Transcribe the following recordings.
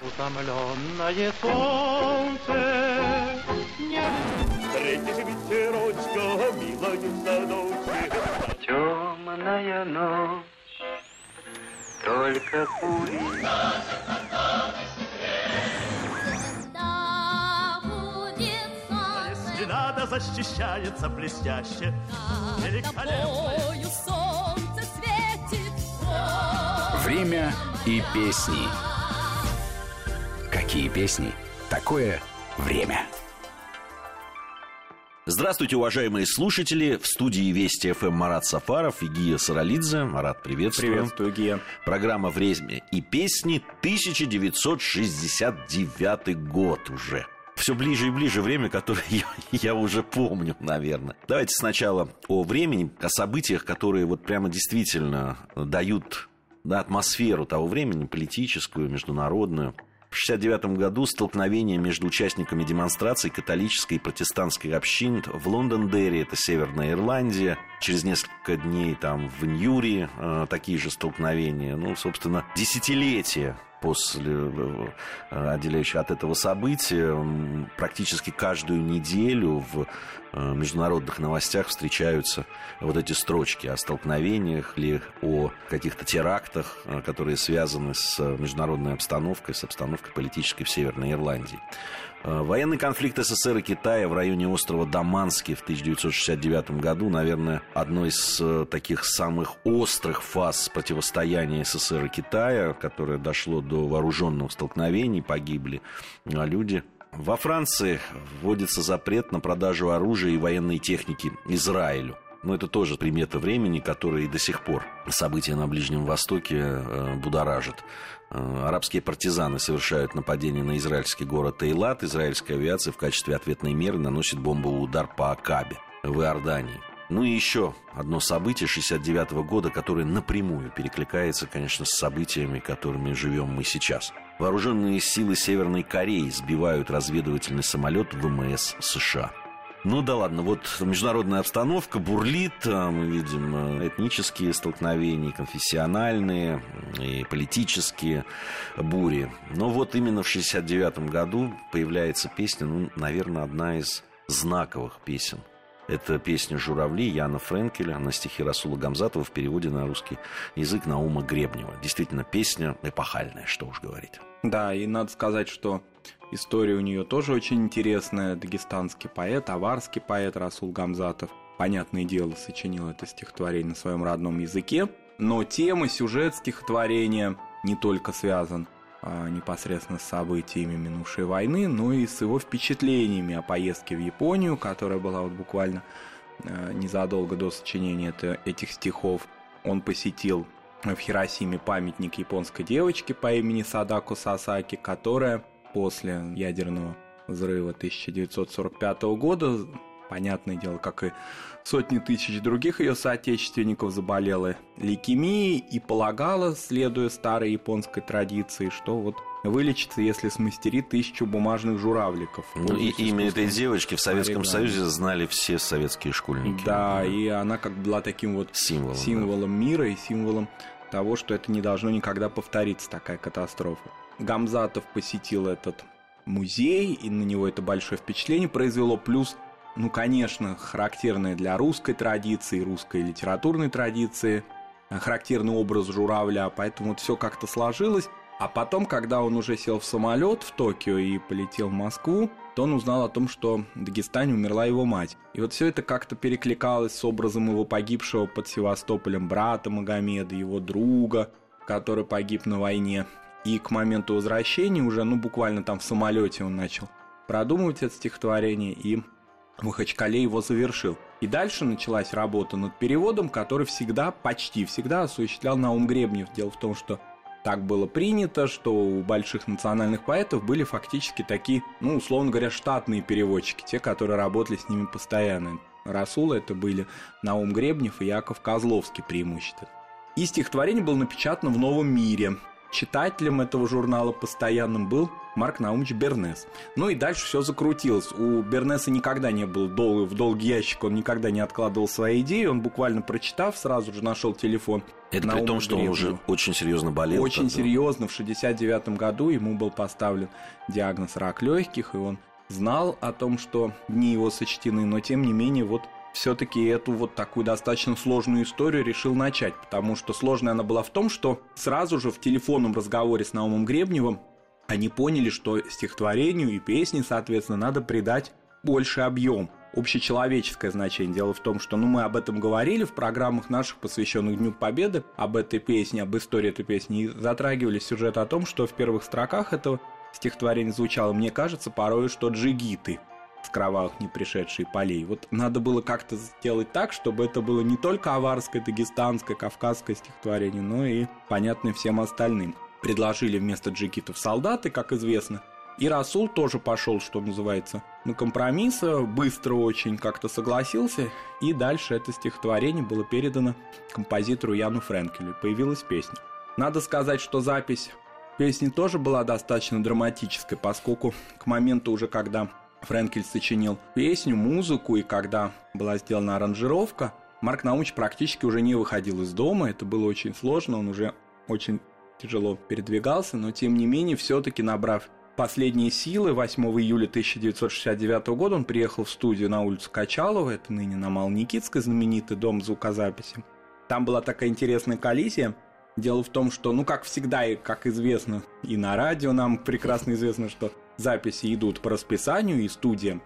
Утомленное солнце не... Встретишь ветерочка, милая садочек. Темная ночь, только пули. Надо защищается блестяще. Великолепно. солнце светит. Время и песни. Какие песни? Такое время. Здравствуйте, уважаемые слушатели. В студии Вести ФМ Марат Сафаров и Гия Саралидзе. Марат, приветствую. Приветствую, Гия. Программа «Время и песни» 1969 год уже все ближе и ближе время, которое я, я уже помню, наверное. Давайте сначала о времени, о событиях, которые вот прямо действительно дают да, атмосферу того времени, политическую, международную. В 1969 году столкновение между участниками демонстраций католической и протестантской общин в Лондон-Дерри, это Северная Ирландия. Через несколько дней там в Ньюри э, такие же столкновения. Ну, собственно, десятилетия после э, отделяющих от этого события практически каждую неделю в э, международных новостях встречаются вот эти строчки о столкновениях или о каких-то терактах, э, которые связаны с международной обстановкой, с обстановкой политической в Северной Ирландии. Э, военный конфликт СССР и Китая в районе острова Даманский в 1969 году, наверное, одной из э, таких самых острых фаз противостояния СССР и Китая, которое дошло до вооруженных столкновений, погибли а люди. Во Франции вводится запрет на продажу оружия и военной техники Израилю. Но это тоже примета времени, которая и до сих пор события на Ближнем Востоке э, будоражат. Э, арабские партизаны совершают нападение на израильский город Эйлат. Израильская авиация в качестве ответной меры наносит бомбовый удар по Акабе в Иордании. Ну и еще одно событие 69 -го года, которое напрямую перекликается, конечно, с событиями, которыми живем мы сейчас. Вооруженные силы Северной Кореи сбивают разведывательный самолет ВМС США – ну да ладно, вот международная обстановка бурлит, а мы видим э, этнические столкновения, конфессиональные и политические бури. Но вот именно в 69 году появляется песня, ну, наверное, одна из знаковых песен. Это песня «Журавли» Яна Френкеля на стихи Расула Гамзатова в переводе на русский язык Наума Гребнева. Действительно, песня эпохальная, что уж говорить. Да, и надо сказать, что История у нее тоже очень интересная. Дагестанский поэт, аварский поэт Расул Гамзатов. Понятное дело, сочинил это стихотворение на своем родном языке. Но тема, сюжет стихотворения не только связан непосредственно с событиями минувшей войны, но и с его впечатлениями о поездке в Японию, которая была вот буквально а, незадолго до сочинения этих стихов. Он посетил в Хиросиме памятник японской девочке по имени Садако Сасаки, которая после ядерного взрыва 1945 года. Понятное дело, как и сотни тысяч других ее соотечественников заболела лейкемией и полагала, следуя старой японской традиции, что вот вылечится, если смастерит тысячу бумажных журавликов. Ну, и имя этой девочки в Советском оригами. Союзе знали все советские школьники. Да, да, и она как была таким вот символом, символом да. мира и символом того, что это не должно никогда повториться, такая катастрофа. Гамзатов посетил этот музей, и на него это большое впечатление произвело. Плюс, ну, конечно, характерное для русской традиции, русской литературной традиции, э, характерный образ журавля, поэтому вот все как-то сложилось. А потом, когда он уже сел в самолет в Токио и полетел в Москву, то он узнал о том, что в Дагестане умерла его мать. И вот все это как-то перекликалось с образом его погибшего под Севастополем брата Магомеда, его друга, который погиб на войне. И к моменту возвращения уже, ну, буквально там в самолете он начал продумывать это стихотворение и в Махачкале его завершил. И дальше началась работа над переводом, который всегда, почти всегда осуществлял Наум Гребнев. Дело в том, что так было принято, что у больших национальных поэтов были фактически такие, ну, условно говоря, штатные переводчики, те, которые работали с ними постоянно. Расул это были Наум Гребнев и Яков Козловский преимущественно. И стихотворение было напечатано в «Новом мире», читателем этого журнала постоянным был Марк Наумович Бернес. Ну и дальше все закрутилось. У Бернеса никогда не был дол- в долгий ящик, он никогда не откладывал свои идеи, он буквально прочитав, сразу же нашел телефон. Это при том, что он уже очень серьезно болел. Очень тогда. серьезно. В 69 году ему был поставлен диагноз рак легких, и он знал о том, что дни его сочтены, но тем не менее вот все-таки эту вот такую достаточно сложную историю решил начать, потому что сложная она была в том, что сразу же в телефонном разговоре с Наумом Гребневым они поняли, что стихотворению и песне, соответственно, надо придать больше объем, общечеловеческое значение. Дело в том, что ну, мы об этом говорили в программах наших, посвященных Дню Победы, об этой песне, об истории этой песни, и затрагивали сюжет о том, что в первых строках этого стихотворения звучало, мне кажется, порой, что джигиты – с кровавых не пришедшие полей. Вот надо было как-то сделать так, чтобы это было не только аварское, дагестанское, кавказское стихотворение, но и понятное всем остальным. Предложили вместо джигитов солдаты, как известно, и Расул тоже пошел, что называется, на компромисс, быстро очень как-то согласился, и дальше это стихотворение было передано композитору Яну Френкелю. Появилась песня. Надо сказать, что запись песни тоже была достаточно драматической, поскольку к моменту уже, когда Френкель сочинил песню, музыку, и когда была сделана аранжировка, Марк Наумович практически уже не выходил из дома, это было очень сложно, он уже очень тяжело передвигался, но тем не менее, все-таки набрав последние силы, 8 июля 1969 года он приехал в студию на улицу Качалова, это ныне на Малоникитской, знаменитый дом звукозаписи. Там была такая интересная коллизия. Дело в том, что, ну, как всегда и как известно, и на радио нам прекрасно известно, что записи идут по расписанию, и студия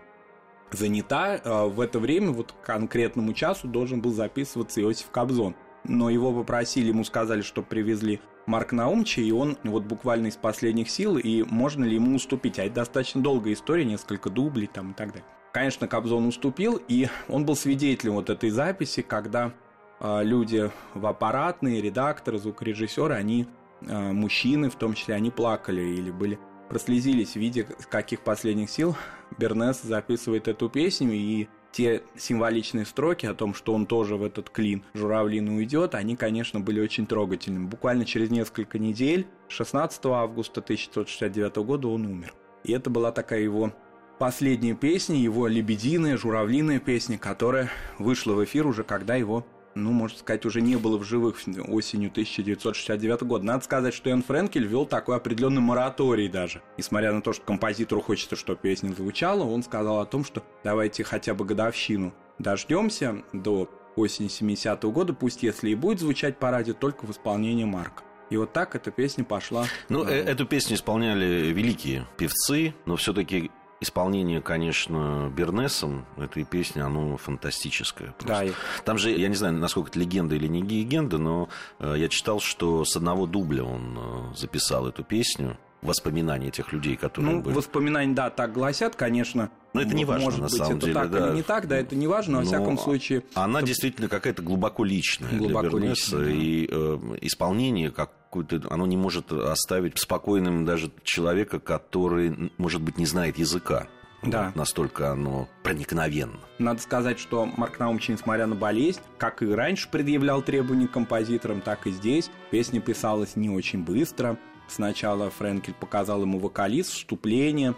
занята. А в это время, вот к конкретному часу, должен был записываться Иосиф Кобзон. Но его попросили, ему сказали, что привезли Марк Наумча, и он вот буквально из последних сил, и можно ли ему уступить. А это достаточно долгая история, несколько дублей там и так далее. Конечно, Кобзон уступил, и он был свидетелем вот этой записи, когда э, люди в аппаратные, редакторы, звукорежиссеры, они, э, мужчины в том числе, они плакали или были прослезились, видя, каких последних сил Бернес записывает эту песню, и те символичные строки о том, что он тоже в этот клин журавлин уйдет, они, конечно, были очень трогательными. Буквально через несколько недель, 16 августа 1969 года, он умер. И это была такая его последняя песня, его лебединая, журавлиная песня, которая вышла в эфир уже, когда его ну, можно сказать, уже не было в живых осенью 1969 года. Надо сказать, что Энн Френкель вел такой определенный мораторий даже. Несмотря на то, что композитору хочется, чтобы песня звучала, он сказал о том, что давайте хотя бы годовщину дождемся до осени 70-го года, пусть если и будет звучать по радио, только в исполнении Марка. И вот так эта песня пошла. Ну, э, эту песню исполняли великие певцы, но все-таки исполнение, конечно, Бернесом этой песни, оно фантастическое. Просто. Да. Там же, я не знаю, насколько это легенда или не легенда, но э, я читал, что с одного дубля он э, записал эту песню воспоминания этих людей, которые ну, были. воспоминания, да, так гласят, конечно. Но это не важно, Может на быть, самом это деле. так да. или не так, да, это не важно, но, во всяком случае... Она действительно какая-то глубоко личная глубоко для Бернеса, личная, да. и э, исполнение как какую-то, оно не может оставить спокойным даже человека, который, может быть, не знает языка. Да. Вот, настолько оно проникновенно. Надо сказать, что Марк Наумович, несмотря на болезнь, как и раньше предъявлял требования к композиторам, так и здесь. Песня писалась не очень быстро. Сначала Френкель показал ему вокалист, вступление,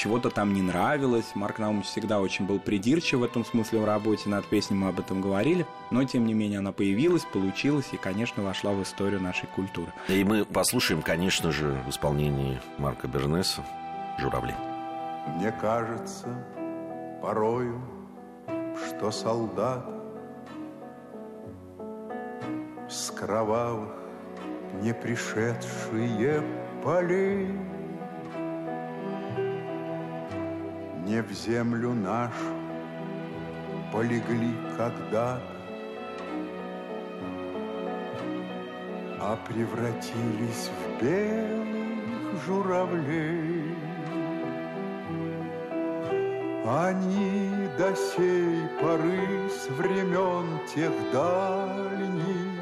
чего-то там не нравилось. Марк Наумович всегда очень был придирчив в этом смысле в работе, над песней мы об этом говорили. Но, тем не менее, она появилась, получилась и, конечно, вошла в историю нашей культуры. И мы послушаем, конечно же, в исполнении Марка Бернеса «Журавли». Мне кажется порою, что солдат С кровавых не пришедшие полей Не в землю нашу полегли когда-то, А превратились в белых журавлей. Они до сей поры с времен тех дальних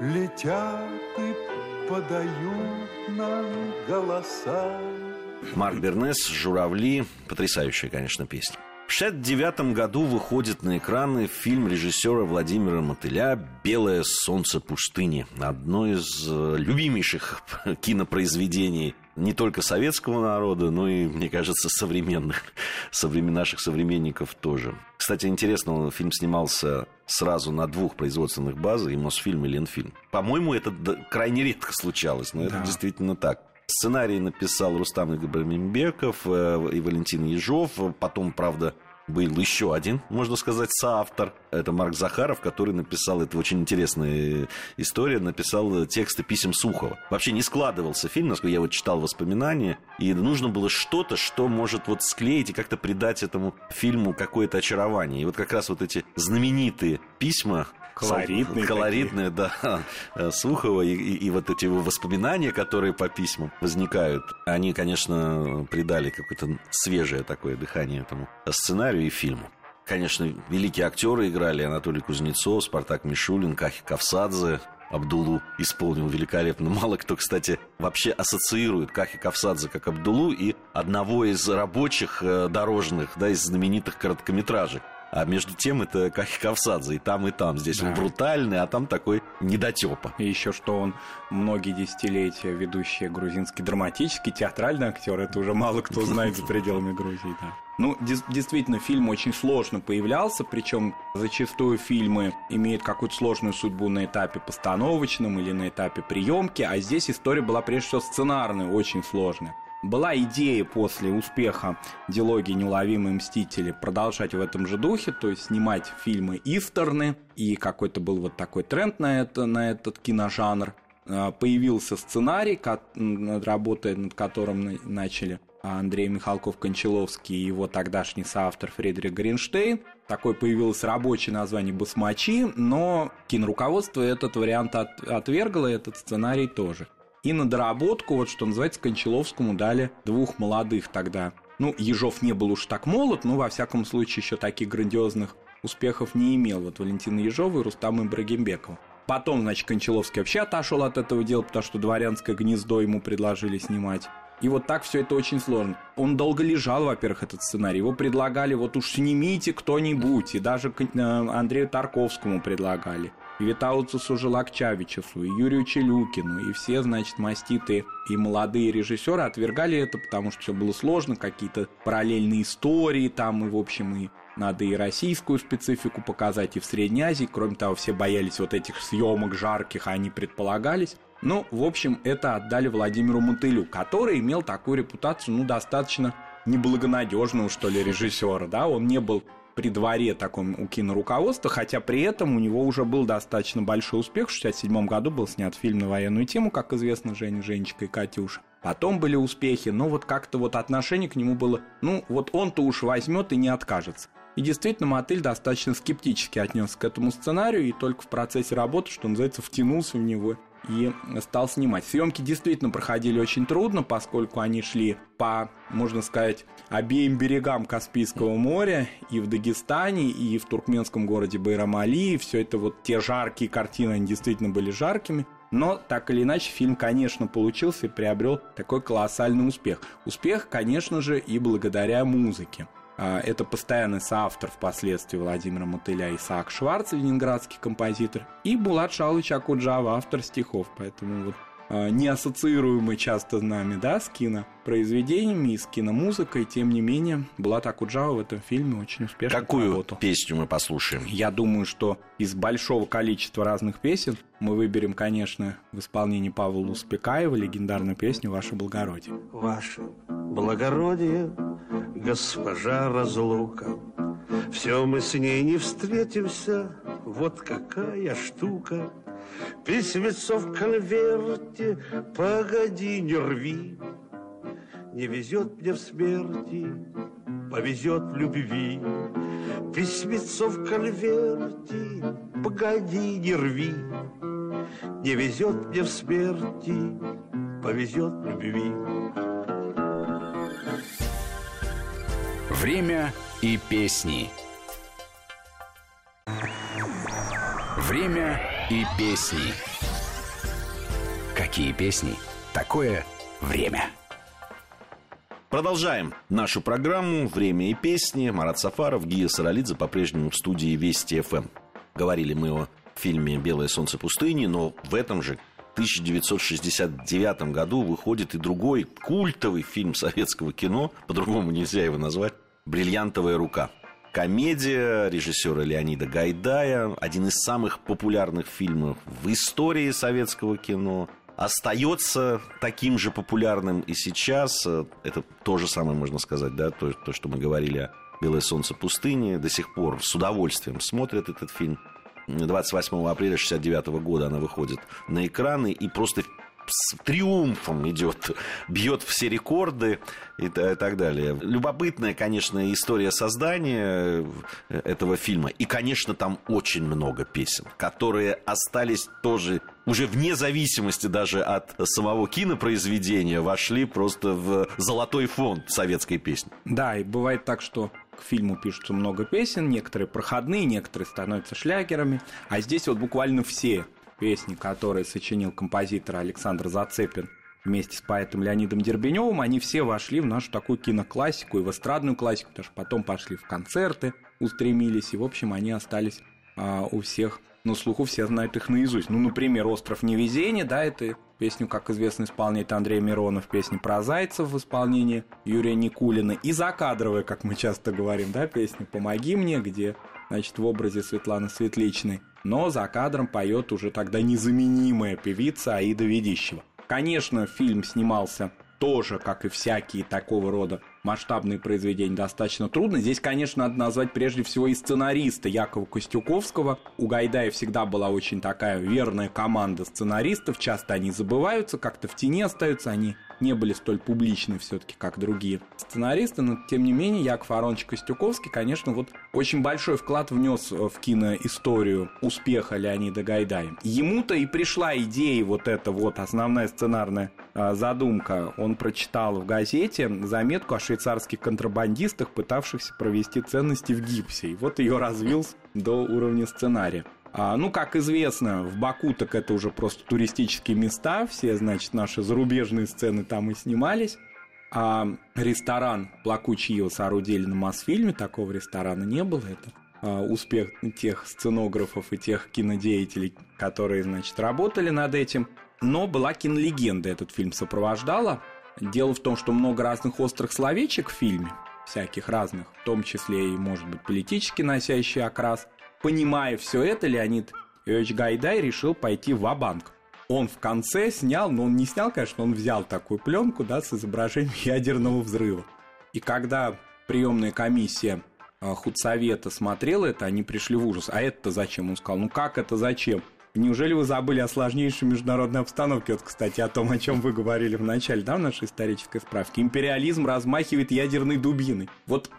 Летят и подают нам голоса. Марк Бернес, «Журавли». Потрясающая, конечно, песня. В 1969 году выходит на экраны фильм режиссера Владимира Мотыля «Белое солнце пустыни». Одно из э, любимейших кинопроизведений не только советского народа, но и, мне кажется, современных, современ, наших современников тоже. Кстати, интересно, фильм снимался сразу на двух производственных базах, и Мосфильм, и Ленфильм. По-моему, это крайне редко случалось, но да. это действительно так. Сценарий написал Рустам Игабрамимбеков э, и Валентин Ежов. Потом, правда, был еще один, можно сказать, соавтор. Это Марк Захаров, который написал, это очень интересная история, написал тексты писем Сухова. Вообще не складывался фильм, насколько я вот читал воспоминания, и нужно было что-то, что может вот склеить и как-то придать этому фильму какое-то очарование. И вот как раз вот эти знаменитые письма Колоритные. Колоритные, да. Сухова и, и, и вот эти его воспоминания, которые по письмам возникают, они, конечно, придали какое-то свежее такое дыхание этому сценарию и фильму. Конечно, великие актеры играли Анатолий Кузнецов, Спартак Мишулин, Кахи Кавсадзе, Абдулу исполнил великолепно. Мало кто, кстати, вообще ассоциирует Кахи Кавсадзе как Абдулу и одного из рабочих э, дорожных, да, из знаменитых короткометражек. А между тем это как Кавсадзе, и там, и там. Здесь да. он брутальный, а там такой недотепа. И еще что он многие десятилетия ведущий грузинский драматический, театральный актер, это уже мало кто знает за пределами Грузии, да. Ну, действительно, фильм очень сложно появлялся, причем зачастую фильмы имеют какую-то сложную судьбу на этапе постановочном или на этапе приемки, а здесь история была прежде всего сценарная, очень сложная. Была идея после успеха дилогии «Неуловимые мстители» продолжать в этом же духе, то есть снимать фильмы истерны, и какой-то был вот такой тренд на, это, на этот киножанр. А, появился сценарий, работая над которым начали Андрей Михалков-Кончаловский и его тогдашний соавтор Фредерик Гринштейн. Такое появилось рабочее название «Басмачи», но киноруководство этот вариант от, отвергло, этот сценарий тоже. И на доработку, вот что называется, Кончаловскому дали двух молодых тогда. Ну, Ежов не был уж так молод, но во всяком случае еще таких грандиозных успехов не имел. Вот Валентина Ежова и Рустам Ибрагимбекова. Потом, значит, Кончаловский вообще отошел от этого дела, потому что дворянское гнездо ему предложили снимать. И вот так все это очень сложно. Он долго лежал, во-первых, этот сценарий. Его предлагали, вот уж снимите кто-нибудь. И даже э, Андрею Тарковскому предлагали и Витауцу Сужелакчавичесу, и Юрию Челюкину, и все, значит, маститые и молодые режиссеры отвергали это, потому что все было сложно, какие-то параллельные истории там, и, в общем, и надо и российскую специфику показать, и в Средней Азии. Кроме того, все боялись вот этих съемок жарких, а они предполагались. Ну, в общем, это отдали Владимиру Мотылю, который имел такую репутацию, ну, достаточно неблагонадежного, что ли, режиссера, да, он не был при дворе таком у киноруководства, хотя при этом у него уже был достаточно большой успех. В 1967 году был снят фильм на военную тему, как известно, Женя, Женечка и Катюша. Потом были успехи, но вот как-то вот отношение к нему было, ну, вот он-то уж возьмет и не откажется. И действительно, Мотель достаточно скептически отнесся к этому сценарию и только в процессе работы, что называется, втянулся в него и стал снимать. Съемки действительно проходили очень трудно, поскольку они шли по, можно сказать, обеим берегам Каспийского моря, и в Дагестане, и в туркменском городе Байрамали, и все это вот те жаркие картины, они действительно были жаркими. Но так или иначе фильм, конечно, получился и приобрел такой колоссальный успех. Успех, конечно же, и благодаря музыке. А, это постоянный соавтор впоследствии Владимира Мотыля Исаак Шварц, ленинградский композитор, и Булат Шалыч Акуджава, автор стихов. Поэтому вот не ассоциируемый часто с нами, да, с кинопроизведениями и с киномузыкой, тем не менее, Булат Акуджава в этом фильме очень успешно Какую работал. песню мы послушаем? Я думаю, что из большого количества разных песен мы выберем, конечно, в исполнении Павла Луспекаева легендарную песню «Ваше благородие». Ваше благородие, госпожа разлука, Все мы с ней не встретимся, вот какая штука. Письмецо в конверте, погоди, не рви, Не везет мне в смерти, повезет в любви. Письмецо в конверте, погоди, не рви, Не везет мне в смерти, повезет в любви. Время и песни. Время и песни. Какие песни? Такое время. Продолжаем нашу программу «Время и песни». Марат Сафаров, Гия Саралидзе по-прежнему в студии Вести ФМ. Говорили мы о фильме «Белое солнце пустыни», но в этом же 1969 году выходит и другой культовый фильм советского кино, по-другому нельзя его назвать, «Бриллиантовая рука». Комедия режиссера Леонида Гайдая, один из самых популярных фильмов в истории советского кино – остается таким же популярным и сейчас. Это то же самое можно сказать, да, то, то что мы говорили о «Белое солнце пустыни». До сих пор с удовольствием смотрят этот фильм. 28 апреля 69 года она выходит на экраны и просто с триумфом идет, бьет все рекорды и, так далее. Любопытная, конечно, история создания э, этого фильма. И, конечно, там очень много песен, которые остались тоже уже вне зависимости даже от самого кинопроизведения, вошли просто в золотой фонд советской песни. Да, и бывает так, что к фильму пишутся много песен, некоторые проходные, некоторые становятся шлягерами, а здесь вот буквально все песни, которые сочинил композитор Александр Зацепин вместе с поэтом Леонидом Дербеневым, они все вошли в нашу такую киноклассику и в эстрадную классику, потому что потом пошли в концерты, устремились, и, в общем, они остались а, у всех на слуху, все знают их наизусть. Ну, например, «Остров невезения», да, это песню, как известно, исполняет Андрей Миронов, песня про зайцев в исполнении Юрия Никулина, и закадровая, как мы часто говорим, да, песня «Помоги мне», где, значит, в образе Светланы Светличной но за кадром поет уже тогда незаменимая певица Аида Ведищева. Конечно, фильм снимался тоже, как и всякие такого рода масштабные произведения, достаточно трудно. Здесь, конечно, надо назвать прежде всего и сценариста Якова Костюковского. У Гайдая всегда была очень такая верная команда сценаристов. Часто они забываются, как-то в тени остаются. Они не были столь публичны все-таки, как другие сценаристы, но тем не менее Яков Аронович Костюковский, конечно, вот очень большой вклад внес в киноисторию успеха Леонида Гайдая. Ему-то и пришла идея вот эта вот основная сценарная а, задумка. Он прочитал в газете заметку о швейцарских контрабандистах, пытавшихся провести ценности в гипсе. И вот ее развил до уровня сценария. А, ну, как известно, в Баку так это уже просто туристические места, все, значит, наши зарубежные сцены там и снимались. А ресторан «Плакучий ил» соорудили на Мосфильме, такого ресторана не было, это а, успех тех сценографов и тех кинодеятелей, которые, значит, работали над этим. Но была кинолегенда, этот фильм сопровождала. Дело в том, что много разных острых словечек в фильме, всяких разных, в том числе и, может быть, политически носящий окрас – Понимая все это, Леонид Ильич Гайдай решил пойти в банк Он в конце снял, но он не снял, конечно, он взял такую пленку, да, с изображением ядерного взрыва. И когда приемная комиссия э, худсовета смотрела это, они пришли в ужас. А это зачем? Он сказал, ну как это зачем? Неужели вы забыли о сложнейшей международной обстановке? Вот, кстати, о том, о чем вы говорили в начале, да, в нашей исторической справке. Империализм размахивает ядерной дубиной. Вот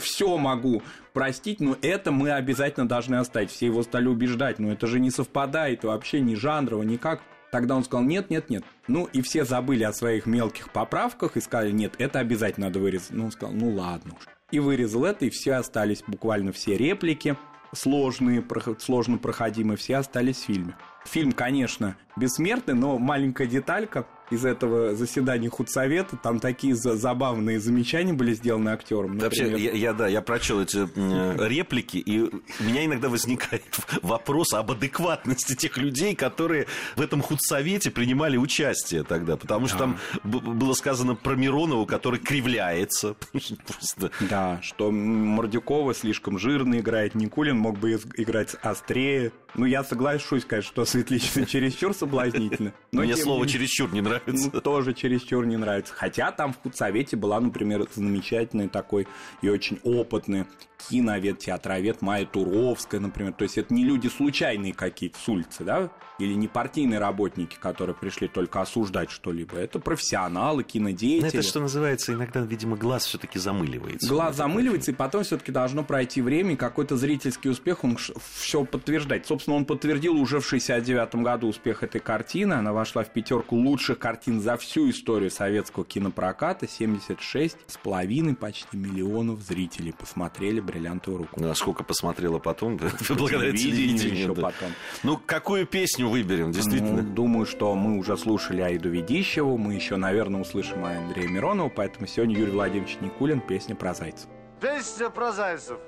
все могу простить, но это мы обязательно должны оставить. Все его стали убеждать, но это же не совпадает вообще ни жанрово, никак. Тогда он сказал, нет, нет, нет. Ну, и все забыли о своих мелких поправках и сказали, нет, это обязательно надо вырезать. Ну, он сказал, ну ладно уж. И вырезал это, и все остались буквально все реплики сложные, сложно проходимые, все остались в фильме. Фильм, конечно, бессмертный, но маленькая деталька из этого заседания худсовета, там такие забавные замечания были сделаны актером. Вообще, я, я, да, я прочел эти э, реплики, и у меня иногда возникает вопрос об адекватности тех людей, которые в этом худсовете принимали участие тогда, потому что да. там было сказано про Миронова, который кривляется. Просто. Да, что Мордюкова слишком жирно играет, Никулин мог бы играть острее. Ну, я соглашусь, конечно, что Светличный чересчур соблазнительно. Но Мне слово чересчур не нравится. Ну, тоже чересчур не нравится. Хотя там в худсовете была, например, замечательный такой и очень опытный киновед, театровед Майя Туровская, например. То есть это не люди случайные какие-то с улицы, да, или не партийные работники, которые пришли только осуждать что-либо. Это профессионалы, кинодеятели. Но это, что называется, иногда, видимо, глаз все-таки замыливается. Глаз замыливается, и потом все-таки должно пройти время, и какой-то зрительский успех, он все подтверждать. Собственно, собственно, он подтвердил уже в 69 году успех этой картины. Она вошла в пятерку лучших картин за всю историю советского кинопроката. 76 с половиной почти миллионов зрителей посмотрели «Бриллиантовую руку». Ну, а сколько посмотрела потом? Благодаря телевидению. еще потом. Ну, какую песню выберем, действительно? Ну, думаю, что мы уже слушали Аиду Ведищеву, мы еще, наверное, услышим Андрея Миронова, поэтому сегодня Юрий Владимирович Никулин, песня про зайцев. Песня про зайцев.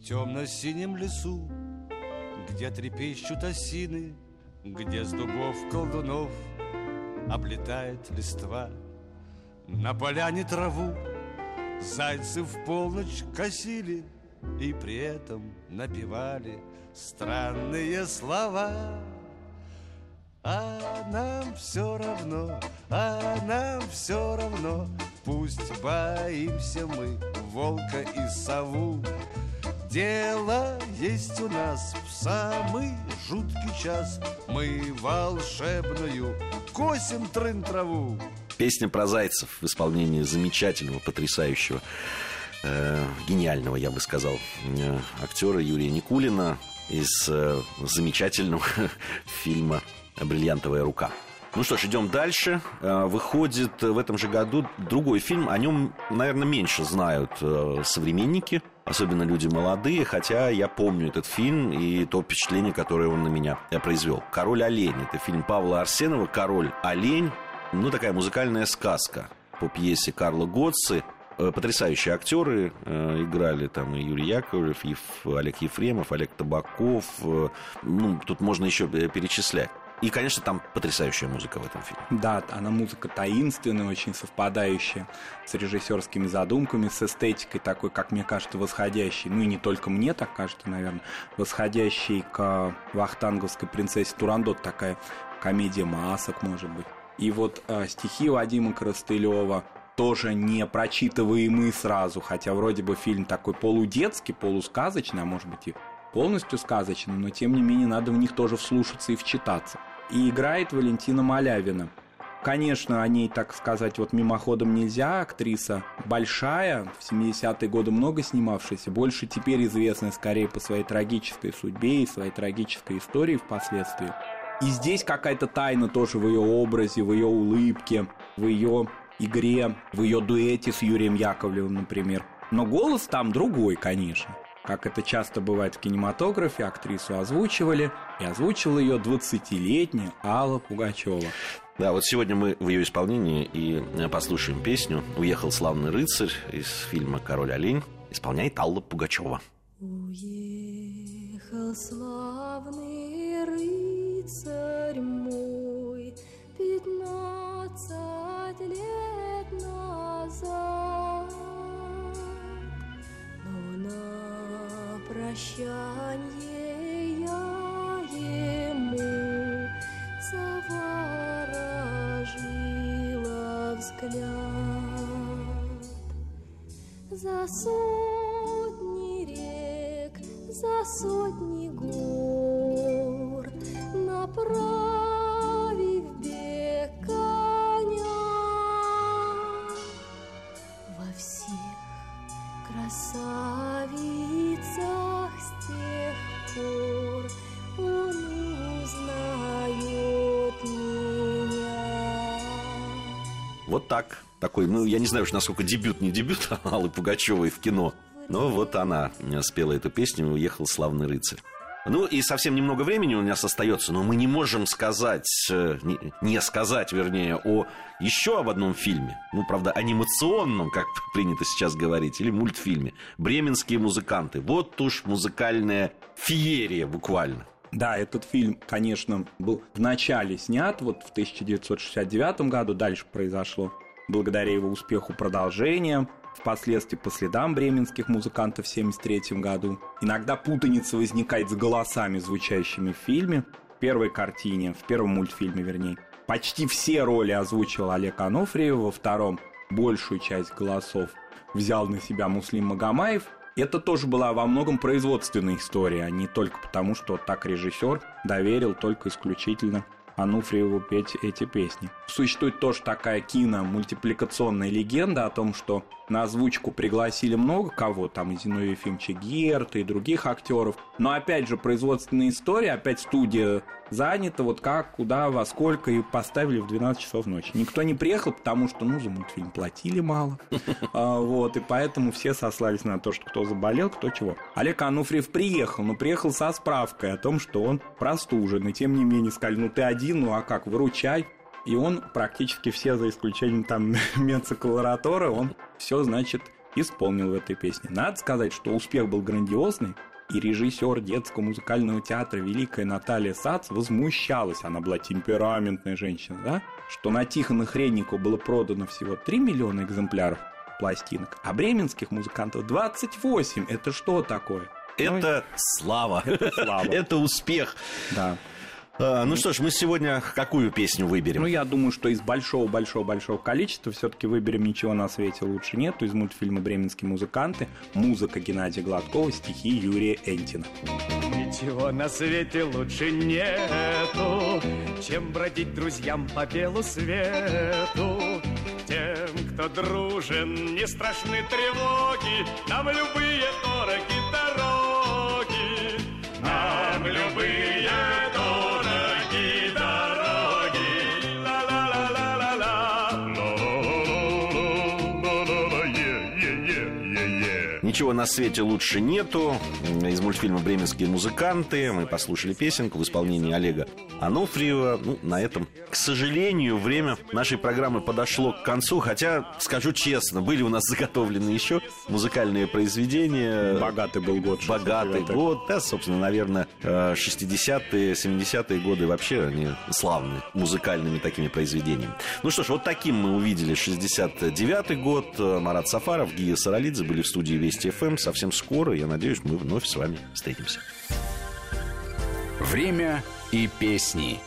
В темно-синем лесу, где трепещут осины, Где с дубов колдунов облетает листва, На поляне траву зайцы в полночь косили И при этом напевали странные слова. А нам все равно, а нам все равно, Пусть боимся мы волка и сову, Дело есть у нас в самый жуткий час Мы волшебную косим трын траву Песня про зайцев в исполнении замечательного, потрясающего э, гениального, я бы сказал, э, актера Юрия Никулина из э, замечательного фильма «Бриллиантовая рука». Ну что ж, идем дальше. Э, выходит в этом же году другой фильм. О нем, наверное, меньше знают э, современники, особенно люди молодые, хотя я помню этот фильм и то впечатление, которое он на меня э, произвел. «Король олень» — это фильм Павла Арсенова «Король олень». Ну, такая музыкальная сказка по пьесе Карла Готцы. Потрясающие актеры э, играли там и Юрий Яковлев, и Олег Ефремов, Олег Табаков. Э, ну, тут можно еще перечислять. И, конечно, там потрясающая музыка в этом фильме. Да, она музыка таинственная, очень совпадающая с режиссерскими задумками, с эстетикой такой, как мне кажется, восходящей, ну и не только мне так кажется, наверное, восходящей к вахтанговской принцессе Турандот, такая комедия масок, может быть. И вот э, стихи Вадима Коростылева тоже не прочитываемые сразу, хотя вроде бы фильм такой полудетский, полусказочный, а может быть и полностью сказочный, но тем не менее надо в них тоже вслушаться и вчитаться и играет Валентина Малявина. Конечно, о ней, так сказать, вот мимоходом нельзя. Актриса большая, в 70-е годы много снимавшаяся, больше теперь известная скорее по своей трагической судьбе и своей трагической истории впоследствии. И здесь какая-то тайна тоже в ее образе, в ее улыбке, в ее игре, в ее дуэте с Юрием Яковлевым, например. Но голос там другой, конечно. Как это часто бывает в кинематографе, актрису озвучивали, и озвучила ее 20-летняя Алла Пугачева. Да, вот сегодня мы в ее исполнении и послушаем песню «Уехал славный рыцарь» из фильма «Король олень». Исполняет Алла Пугачева. Уехал славный рыцарь мой Пятнадцать лет назад прощанье я ему заворожила взгляд. За сотни рек, за сотни Вот так. Такой, ну, я не знаю уж, насколько дебют, не дебют Аллы Пугачевой в кино. Но вот она спела эту песню и уехал славный рыцарь. Ну и совсем немного времени у нас остается, но мы не можем сказать, э, не сказать, вернее, о еще об одном фильме. Ну, правда, анимационном, как принято сейчас говорить, или мультфильме. «Бременские музыканты». Вот уж музыкальная феерия буквально. Да, этот фильм, конечно, был вначале снят, вот в 1969 году, дальше произошло благодаря его успеху продолжение, впоследствии по следам бременских музыкантов в 1973 году. Иногда путаница возникает с голосами, звучащими в фильме, в первой картине, в первом мультфильме, вернее. Почти все роли озвучил Олег Анофриев, во втором большую часть голосов взял на себя Муслим Магомаев. Это тоже была во многом производственная история, а не только потому, что так режиссер доверил только исключительно Ануфриеву петь эти песни. Существует тоже такая кино-мультипликационная легенда о том, что на озвучку пригласили много кого, там и Зиновий Ефимовича Герта и других актеров. Но опять же, производственная история, опять студия занята, вот как, куда, во сколько, и поставили в 12 часов ночи. Никто не приехал, потому что, ну, за мультфильм платили мало. А, вот, и поэтому все сослались на то, что кто заболел, кто чего. Олег Ануфриев приехал, но приехал со справкой о том, что он простужен, и тем не менее сказали, ну ты один, ну а как, выручай. И он практически все, за исключением там мецоколоратора, он все, значит, исполнил в этой песне. Надо сказать, что успех был грандиозный, и режиссер детского музыкального театра Великая Наталья Сац возмущалась, она была темпераментная женщина, да, что на Тихона Хреннику было продано всего 3 миллиона экземпляров пластинок, а бременских музыкантов 28. Это что такое? Это ну, слава. Это слава. Это успех. Да. А, ну что ж, мы сегодня какую песню выберем? Ну, я думаю, что из большого-большого-большого количества все-таки выберем «Ничего на свете лучше нету» из мультфильма «Бременские музыканты», музыка Геннадия Гладкова, стихи Юрия Энтина. Ничего на свете лучше нету, чем бродить друзьям по белу свету. Тем, кто дружен, не страшны тревоги, нам любые дороги дороги, нам любые Ничего на свете лучше нету. Из мультфильма «Бременские музыканты» мы послушали песенку в исполнении Олега Анофриева. Ну, на этом, к сожалению, время нашей программы подошло к концу. Хотя, скажу честно, были у нас заготовлены еще музыкальные произведения. Богатый был год. Богатый год. Да, собственно, наверное, 60-е, 70-е годы вообще они славны музыкальными такими произведениями. Ну что ж, вот таким мы увидели 69-й год. Марат Сафаров, Гия Саралидзе были в студии Вести Вести ФМ. Совсем скоро, я надеюсь, мы вновь с вами встретимся. Время и песни.